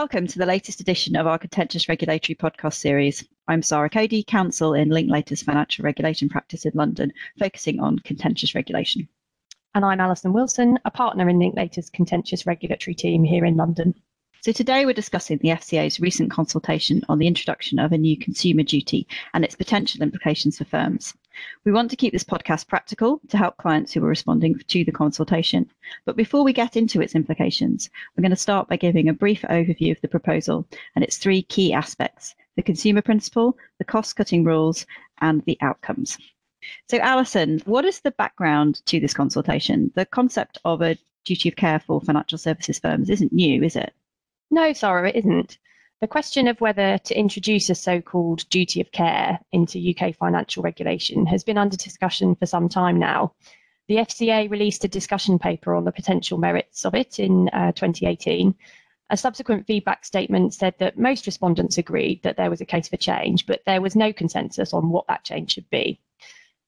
Welcome to the latest edition of our Contentious Regulatory podcast series. I'm Sara Cody, counsel in Linklaters Financial Regulation Practice in London, focusing on contentious regulation. And I'm Alison Wilson, a partner in Linklaters Contentious Regulatory team here in London. So today we're discussing the FCA's recent consultation on the introduction of a new consumer duty and its potential implications for firms. We want to keep this podcast practical to help clients who are responding to the consultation. But before we get into its implications, we're going to start by giving a brief overview of the proposal and its three key aspects the consumer principle, the cross cutting rules, and the outcomes. So, Alison, what is the background to this consultation? The concept of a duty of care for financial services firms isn't new, is it? No, Sara, it isn't. The question of whether to introduce a so-called duty of care into UK financial regulation has been under discussion for some time now. The FCA released a discussion paper on the potential merits of it in uh, 2018. A subsequent feedback statement said that most respondents agreed that there was a case for change, but there was no consensus on what that change should be.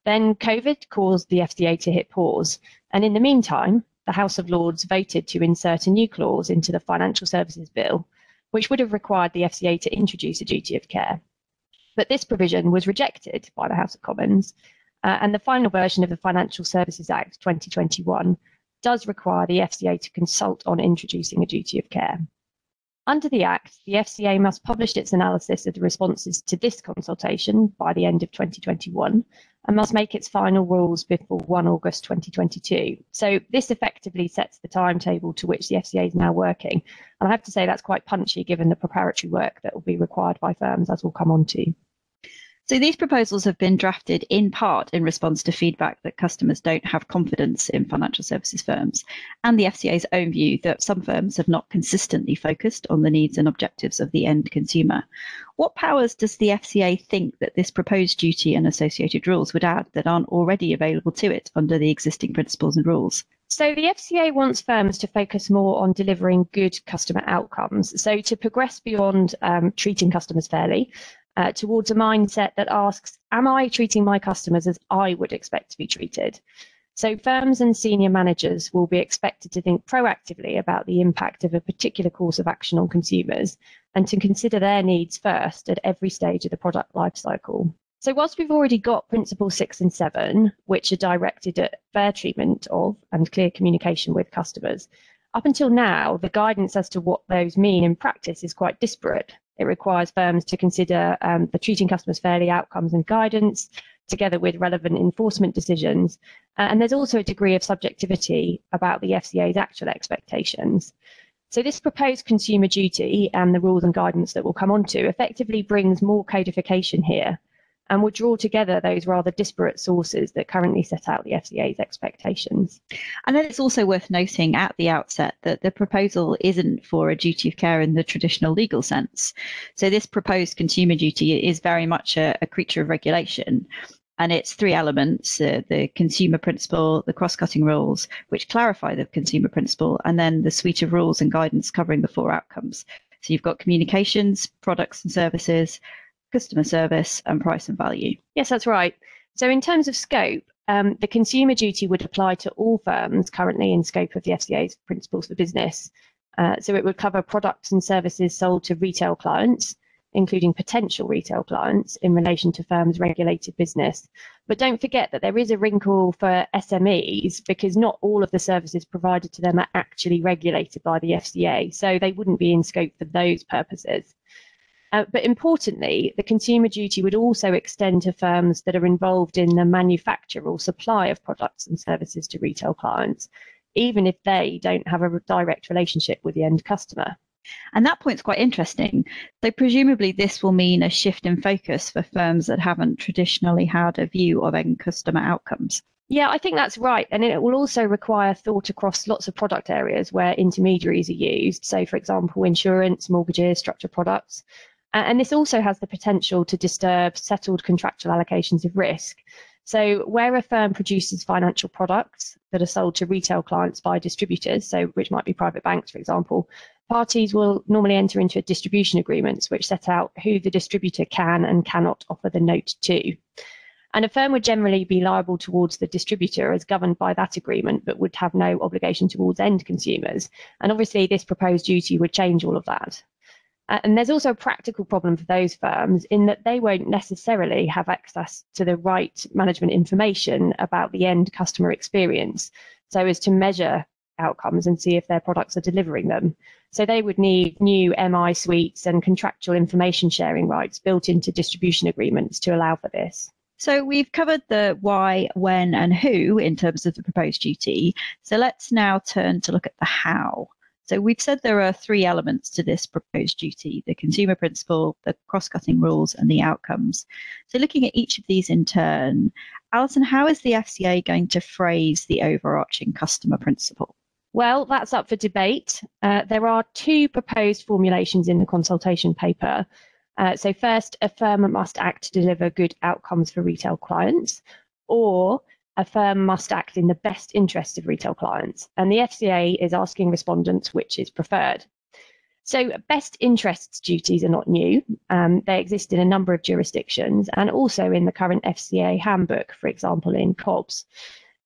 Then COVID caused the FCA to hit pause, and in the meantime, the House of Lords voted to insert a new clause into the Financial Services Bill which would have required the FCA to introduce a duty of care. But this provision was rejected by the House of Commons, uh, and the final version of the Financial Services Act 2021 does require the FCA to consult on introducing a duty of care. Under the Act, the FCA must publish its analysis of the responses to this consultation by the end of 2021 and must make its final rules before 1 August 2022. So this effectively sets the timetable to which the FCA is now working. And I have to say that's quite punchy given the preparatory work that will be required by firms, as we'll come on to. So these proposals have been drafted in part in response to feedback that customers don't have confidence in financial services firms and the FCA's own view that some firms have not consistently focused on the needs and objectives of the end consumer. What powers does the FCA think that this proposed duty and associated rules would add that aren't already available to it under the existing principles and rules? So the FCA wants firms to focus more on delivering good customer outcomes. So to progress beyond um, treating customers fairly, uh, towards a mindset that asks, Am I treating my customers as I would expect to be treated? So, firms and senior managers will be expected to think proactively about the impact of a particular course of action on consumers and to consider their needs first at every stage of the product lifecycle. So, whilst we've already got Principles 6 and 7, which are directed at fair treatment of and clear communication with customers, up until now, the guidance as to what those mean in practice is quite disparate. It requires firms to consider um, the treating customers fairly outcomes and guidance, together with relevant enforcement decisions. And there's also a degree of subjectivity about the FCA's actual expectations. So this proposed consumer duty and the rules and guidance that we'll come on to effectively brings more codification here and would draw together those rather disparate sources that currently set out the FCA's expectations. And then it's also worth noting at the outset that the proposal isn't for a duty of care in the traditional legal sense. So this proposed consumer duty is very much a, a creature of regulation. And it's three elements uh, the consumer principle, the cross cutting rules, which clarify the consumer principle, and then the suite of rules and guidance covering the four outcomes. So you've got communications, products and services, customer service, and price and value. Yes, that's right. So, in terms of scope, um, the consumer duty would apply to all firms currently in scope of the FCA's principles for business. Uh, so, it would cover products and services sold to retail clients, including potential retail clients in relation to firms' regulated business. But don't forget that there is a wrinkle for SMEs because not all of the services provided to them are actually regulated by the FCA. So, they wouldn't be in scope for those purposes. Uh, but importantly, the consumer duty would also extend to firms that are involved in the manufacture or supply of products and services to retail clients, even if they don't have a direct relationship with the end customer. And that point's quite interesting. So, presumably, this will mean a shift in focus for firms that haven't traditionally had a view of end customer outcomes. Yeah, I think that's right. And it will also require thought across lots of product areas where intermediaries are used. So, for example, insurance, mortgages, structured products. And this also has the potential to disturb settled contractual allocations of risk. So, where a firm produces financial products that are sold to retail clients by distributors, so which might be private banks, for example, parties will normally enter into a distribution agreements which set out who the distributor can and cannot offer the note to. And a firm would generally be liable towards the distributor as governed by that agreement, but would have no obligation towards end consumers. And obviously, this proposed duty would change all of that. Uh, and there's also a practical problem for those firms in that they won't necessarily have access to the right management information about the end customer experience so as to measure outcomes and see if their products are delivering them. So they would need new MI suites and contractual information sharing rights built into distribution agreements to allow for this. So we've covered the why, when, and who in terms of the proposed duty. So let's now turn to look at the how. So we've said there are three elements to this proposed duty, the consumer principle, the cross-cutting rules, and the outcomes. So looking at each of these in turn, Alison, how is the FCA going to phrase the overarching customer principle? Well, that's up for debate. Uh, there are two proposed formulations in the consultation paper. Uh, so first, a firm must act to deliver good outcomes for retail clients, or a firm must act in the best interest of retail clients. And the FCA is asking respondents which is preferred. So best interests duties are not new. Um, they exist in a number of jurisdictions and also in the current FCA handbook, for example, in COBS.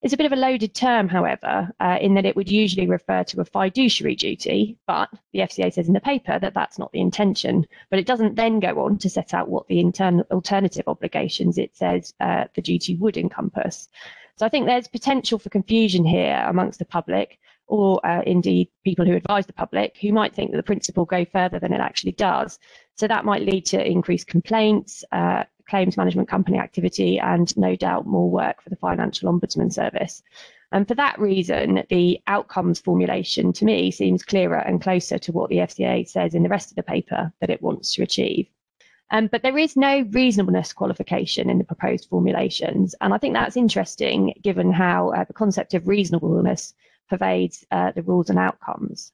It's a bit of a loaded term, however, uh, in that it would usually refer to a fiduciary duty, but the FCA says in the paper that that's not the intention. But it doesn't then go on to set out what the alternative obligations it says uh, the duty would encompass. So I think there's potential for confusion here amongst the public, or uh, indeed people who advise the public who might think that the principle go further than it actually does. So that might lead to increased complaints, uh, claims management company activity, and no doubt more work for the Financial Ombudsman Service. And for that reason, the outcomes formulation to me seems clearer and closer to what the FCA says in the rest of the paper that it wants to achieve. Um, but there is no reasonableness qualification in the proposed formulations. And I think that's interesting given how uh, the concept of reasonableness pervades uh, the rules and outcomes.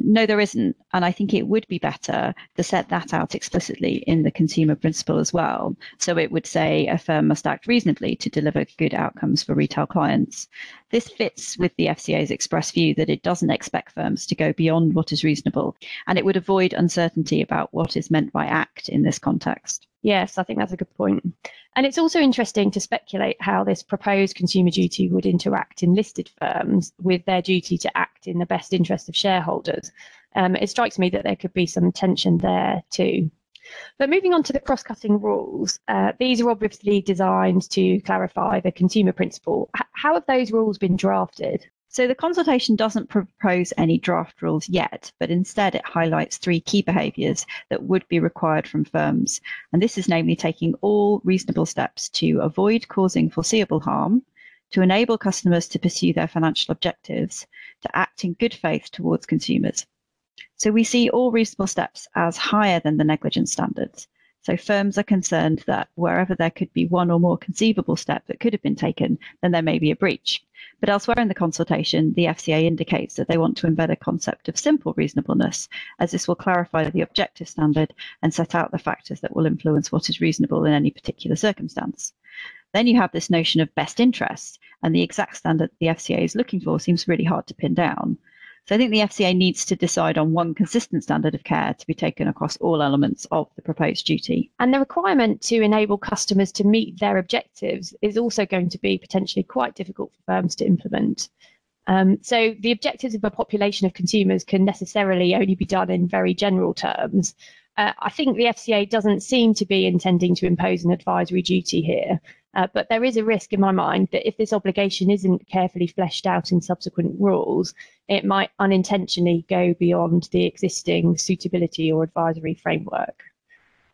No, there isn't. And I think it would be better to set that out explicitly in the consumer principle as well. So it would say a firm must act reasonably to deliver good outcomes for retail clients. This fits with the FCA's express view that it doesn't expect firms to go beyond what is reasonable, and it would avoid uncertainty about what is meant by act in this context. Yes, I think that's a good point. And it's also interesting to speculate how this proposed consumer duty would interact in listed firms with their duty to act in the best interest of shareholders. Um, it strikes me that there could be some tension there too. But moving on to the cross-cutting rules, uh, these are obviously designed to clarify the consumer principle. H how have those rules been drafted? So the consultation doesn't propose any draft rules yet, but instead it highlights three key behaviours that would be required from firms. And this is namely taking all reasonable steps to avoid causing foreseeable harm, to enable customers to pursue their financial objectives, to act in good faith towards consumers. So we see all reasonable steps as higher than the negligence standards. So firms are concerned that wherever there could be one or more conceivable step that could have been taken, then there may be a breach. But elsewhere in the consultation, the FCA indicates that they want to embed a concept of simple reasonableness, as this will clarify the objective standard and set out the factors that will influence what is reasonable in any particular circumstance. Then you have this notion of best interest, and the exact standard the FCA is looking for seems really hard to pin down. So I think the FCA needs to decide on one consistent standard of care to be taken across all elements of the proposed duty. And the requirement to enable customers to meet their objectives is also going to be potentially quite difficult for firms to implement. Um, so the objectives of a population of consumers can necessarily only be done in very general terms. Uh, I think the FCA doesn't seem to be intending to impose an advisory duty here. Uh, but there is a risk in my mind that if this obligation isn't carefully fleshed out in subsequent rules, it might unintentionally go beyond the existing suitability or advisory framework.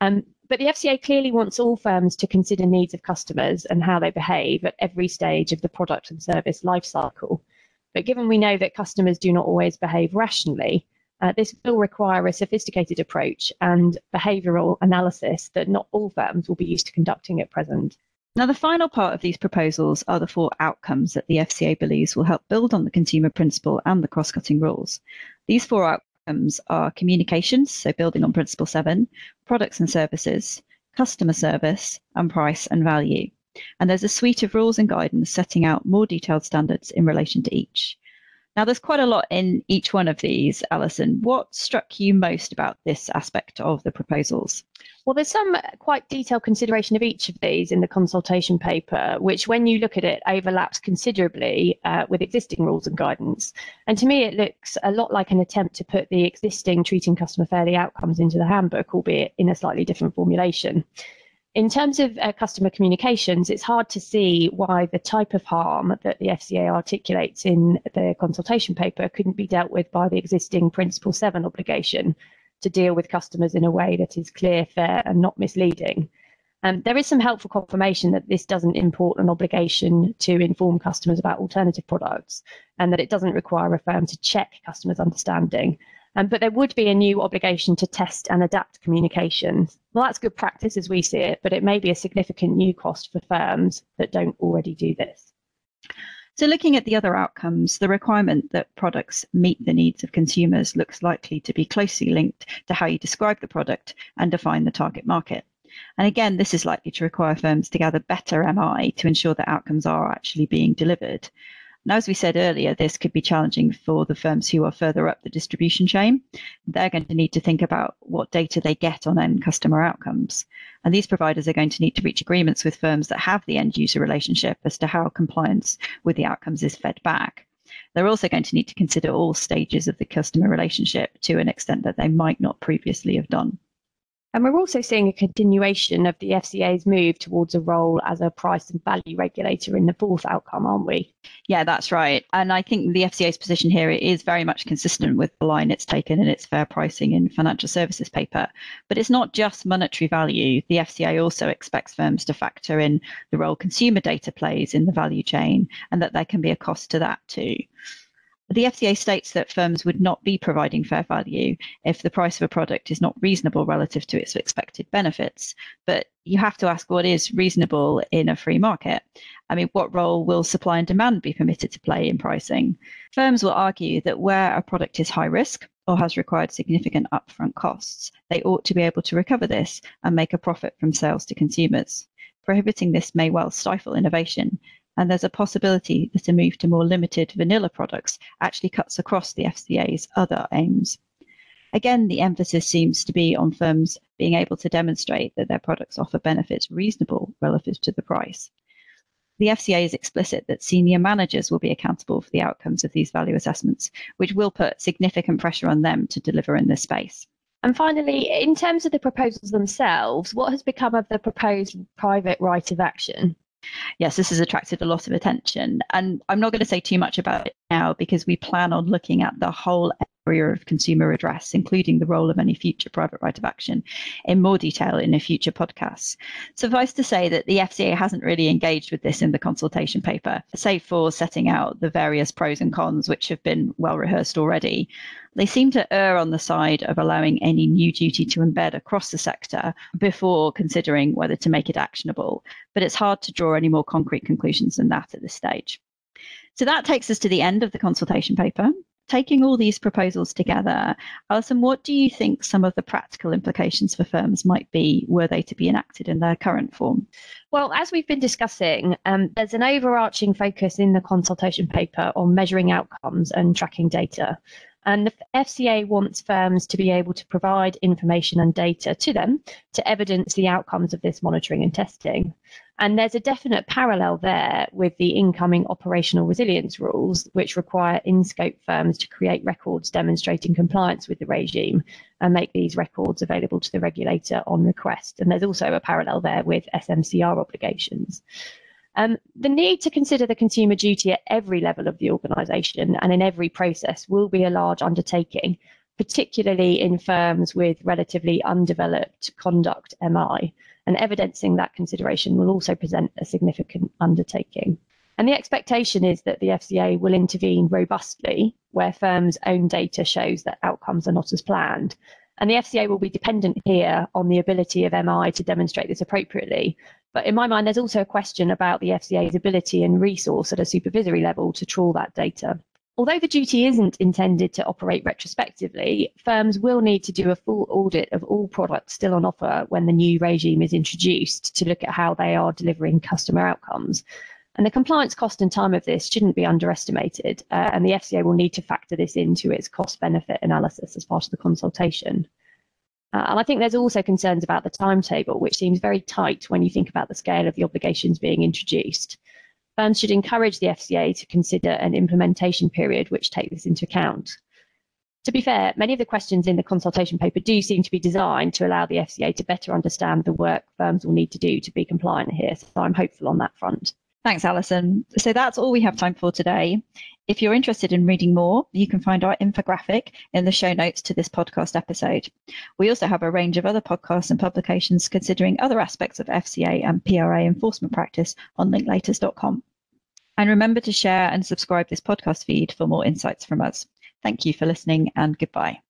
Um, but the FCA clearly wants all firms to consider needs of customers and how they behave at every stage of the product and service lifecycle. But given we know that customers do not always behave rationally, uh, this will require a sophisticated approach and behavioural analysis that not all firms will be used to conducting at present. Now, the final part of these proposals are the four outcomes that the FCA believes will help build on the consumer principle and the cross cutting rules. These four outcomes are communications, so building on Principle 7, products and services, customer service, and price and value. And there's a suite of rules and guidance setting out more detailed standards in relation to each. Now, there's quite a lot in each one of these, Alison. What struck you most about this aspect of the proposals? Well, there's some quite detailed consideration of each of these in the consultation paper, which, when you look at it, overlaps considerably uh, with existing rules and guidance. And to me, it looks a lot like an attempt to put the existing treating customer fairly outcomes into the handbook, albeit in a slightly different formulation. In terms of uh, customer communications, it's hard to see why the type of harm that the FCA articulates in the consultation paper couldn't be dealt with by the existing Principle 7 obligation to deal with customers in a way that is clear, fair, and not misleading. Um, there is some helpful confirmation that this doesn't import an obligation to inform customers about alternative products and that it doesn't require a firm to check customers' understanding um, but there would be a new obligation to test and adapt communications. Well, that's good practice as we see it, but it may be a significant new cost for firms that don't already do this. So, looking at the other outcomes, the requirement that products meet the needs of consumers looks likely to be closely linked to how you describe the product and define the target market. And again, this is likely to require firms to gather better MI to ensure that outcomes are actually being delivered. Now, as we said earlier, this could be challenging for the firms who are further up the distribution chain. They're going to need to think about what data they get on end customer outcomes. And these providers are going to need to reach agreements with firms that have the end user relationship as to how compliance with the outcomes is fed back. They're also going to need to consider all stages of the customer relationship to an extent that they might not previously have done. And we're also seeing a continuation of the FCA's move towards a role as a price and value regulator in the fourth outcome, aren't we? Yeah, that's right. And I think the FCA's position here is very much consistent with the line it's taken in its fair pricing in financial services paper. But it's not just monetary value. The FCA also expects firms to factor in the role consumer data plays in the value chain and that there can be a cost to that too. The FCA states that firms would not be providing fair value if the price of a product is not reasonable relative to its expected benefits. But you have to ask what is reasonable in a free market. I mean, what role will supply and demand be permitted to play in pricing? Firms will argue that where a product is high risk or has required significant upfront costs, they ought to be able to recover this and make a profit from sales to consumers. Prohibiting this may well stifle innovation and there's a possibility that a move to more limited vanilla products actually cuts across the FCA's other aims. Again, the emphasis seems to be on firms being able to demonstrate that their products offer benefits reasonable relative to the price. The FCA is explicit that senior managers will be accountable for the outcomes of these value assessments, which will put significant pressure on them to deliver in this space. And finally, in terms of the proposals themselves, what has become of the proposed private right of action? Yes, this has attracted a lot of attention. And I'm not going to say too much about it now because we plan on looking at the whole area of consumer redress, including the role of any future private right of action, in more detail in a future podcast. Suffice to say that the FCA hasn't really engaged with this in the consultation paper, save for setting out the various pros and cons, which have been well rehearsed already. They seem to err on the side of allowing any new duty to embed across the sector before considering whether to make it actionable. But it's hard to draw any more concrete conclusions than that at this stage. So that takes us to the end of the consultation paper taking all these proposals together, Alison, what do you think some of the practical implications for firms might be were they to be enacted in their current form? Well, as we've been discussing, um, there's an overarching focus in the consultation paper on measuring outcomes and tracking data. And the FCA wants firms to be able to provide information and data to them to evidence the outcomes of this monitoring and testing. And there's a definite parallel there with the incoming operational resilience rules, which require in scope firms to create records demonstrating compliance with the regime and make these records available to the regulator on request. And there's also a parallel there with SMCR obligations. Um, the need to consider the consumer duty at every level of the organisation and in every process will be a large undertaking, particularly in firms with relatively undeveloped conduct MI. And evidencing that consideration will also present a significant undertaking. And the expectation is that the FCA will intervene robustly where firms' own data shows that outcomes are not as planned. And the FCA will be dependent here on the ability of MI to demonstrate this appropriately, but in my mind, there's also a question about the FCA's ability and resource at a supervisory level to trawl that data. Although the duty isn't intended to operate retrospectively, firms will need to do a full audit of all products still on offer when the new regime is introduced to look at how they are delivering customer outcomes. And the compliance cost and time of this shouldn't be underestimated, uh, and the FCA will need to factor this into its cost benefit analysis as part of the consultation. Uh, and I think there's also concerns about the timetable, which seems very tight when you think about the scale of the obligations being introduced. Firms should encourage the FCA to consider an implementation period which takes this into account. To be fair, many of the questions in the consultation paper do seem to be designed to allow the FCA to better understand the work firms will need to do to be compliant here. So I'm hopeful on that front. Thanks, Alison. So that's all we have time for today. If you're interested in reading more, you can find our infographic in the show notes to this podcast episode. We also have a range of other podcasts and publications considering other aspects of FCA and PRA enforcement practice on linklaters.com. And remember to share and subscribe this podcast feed for more insights from us. Thank you for listening and goodbye.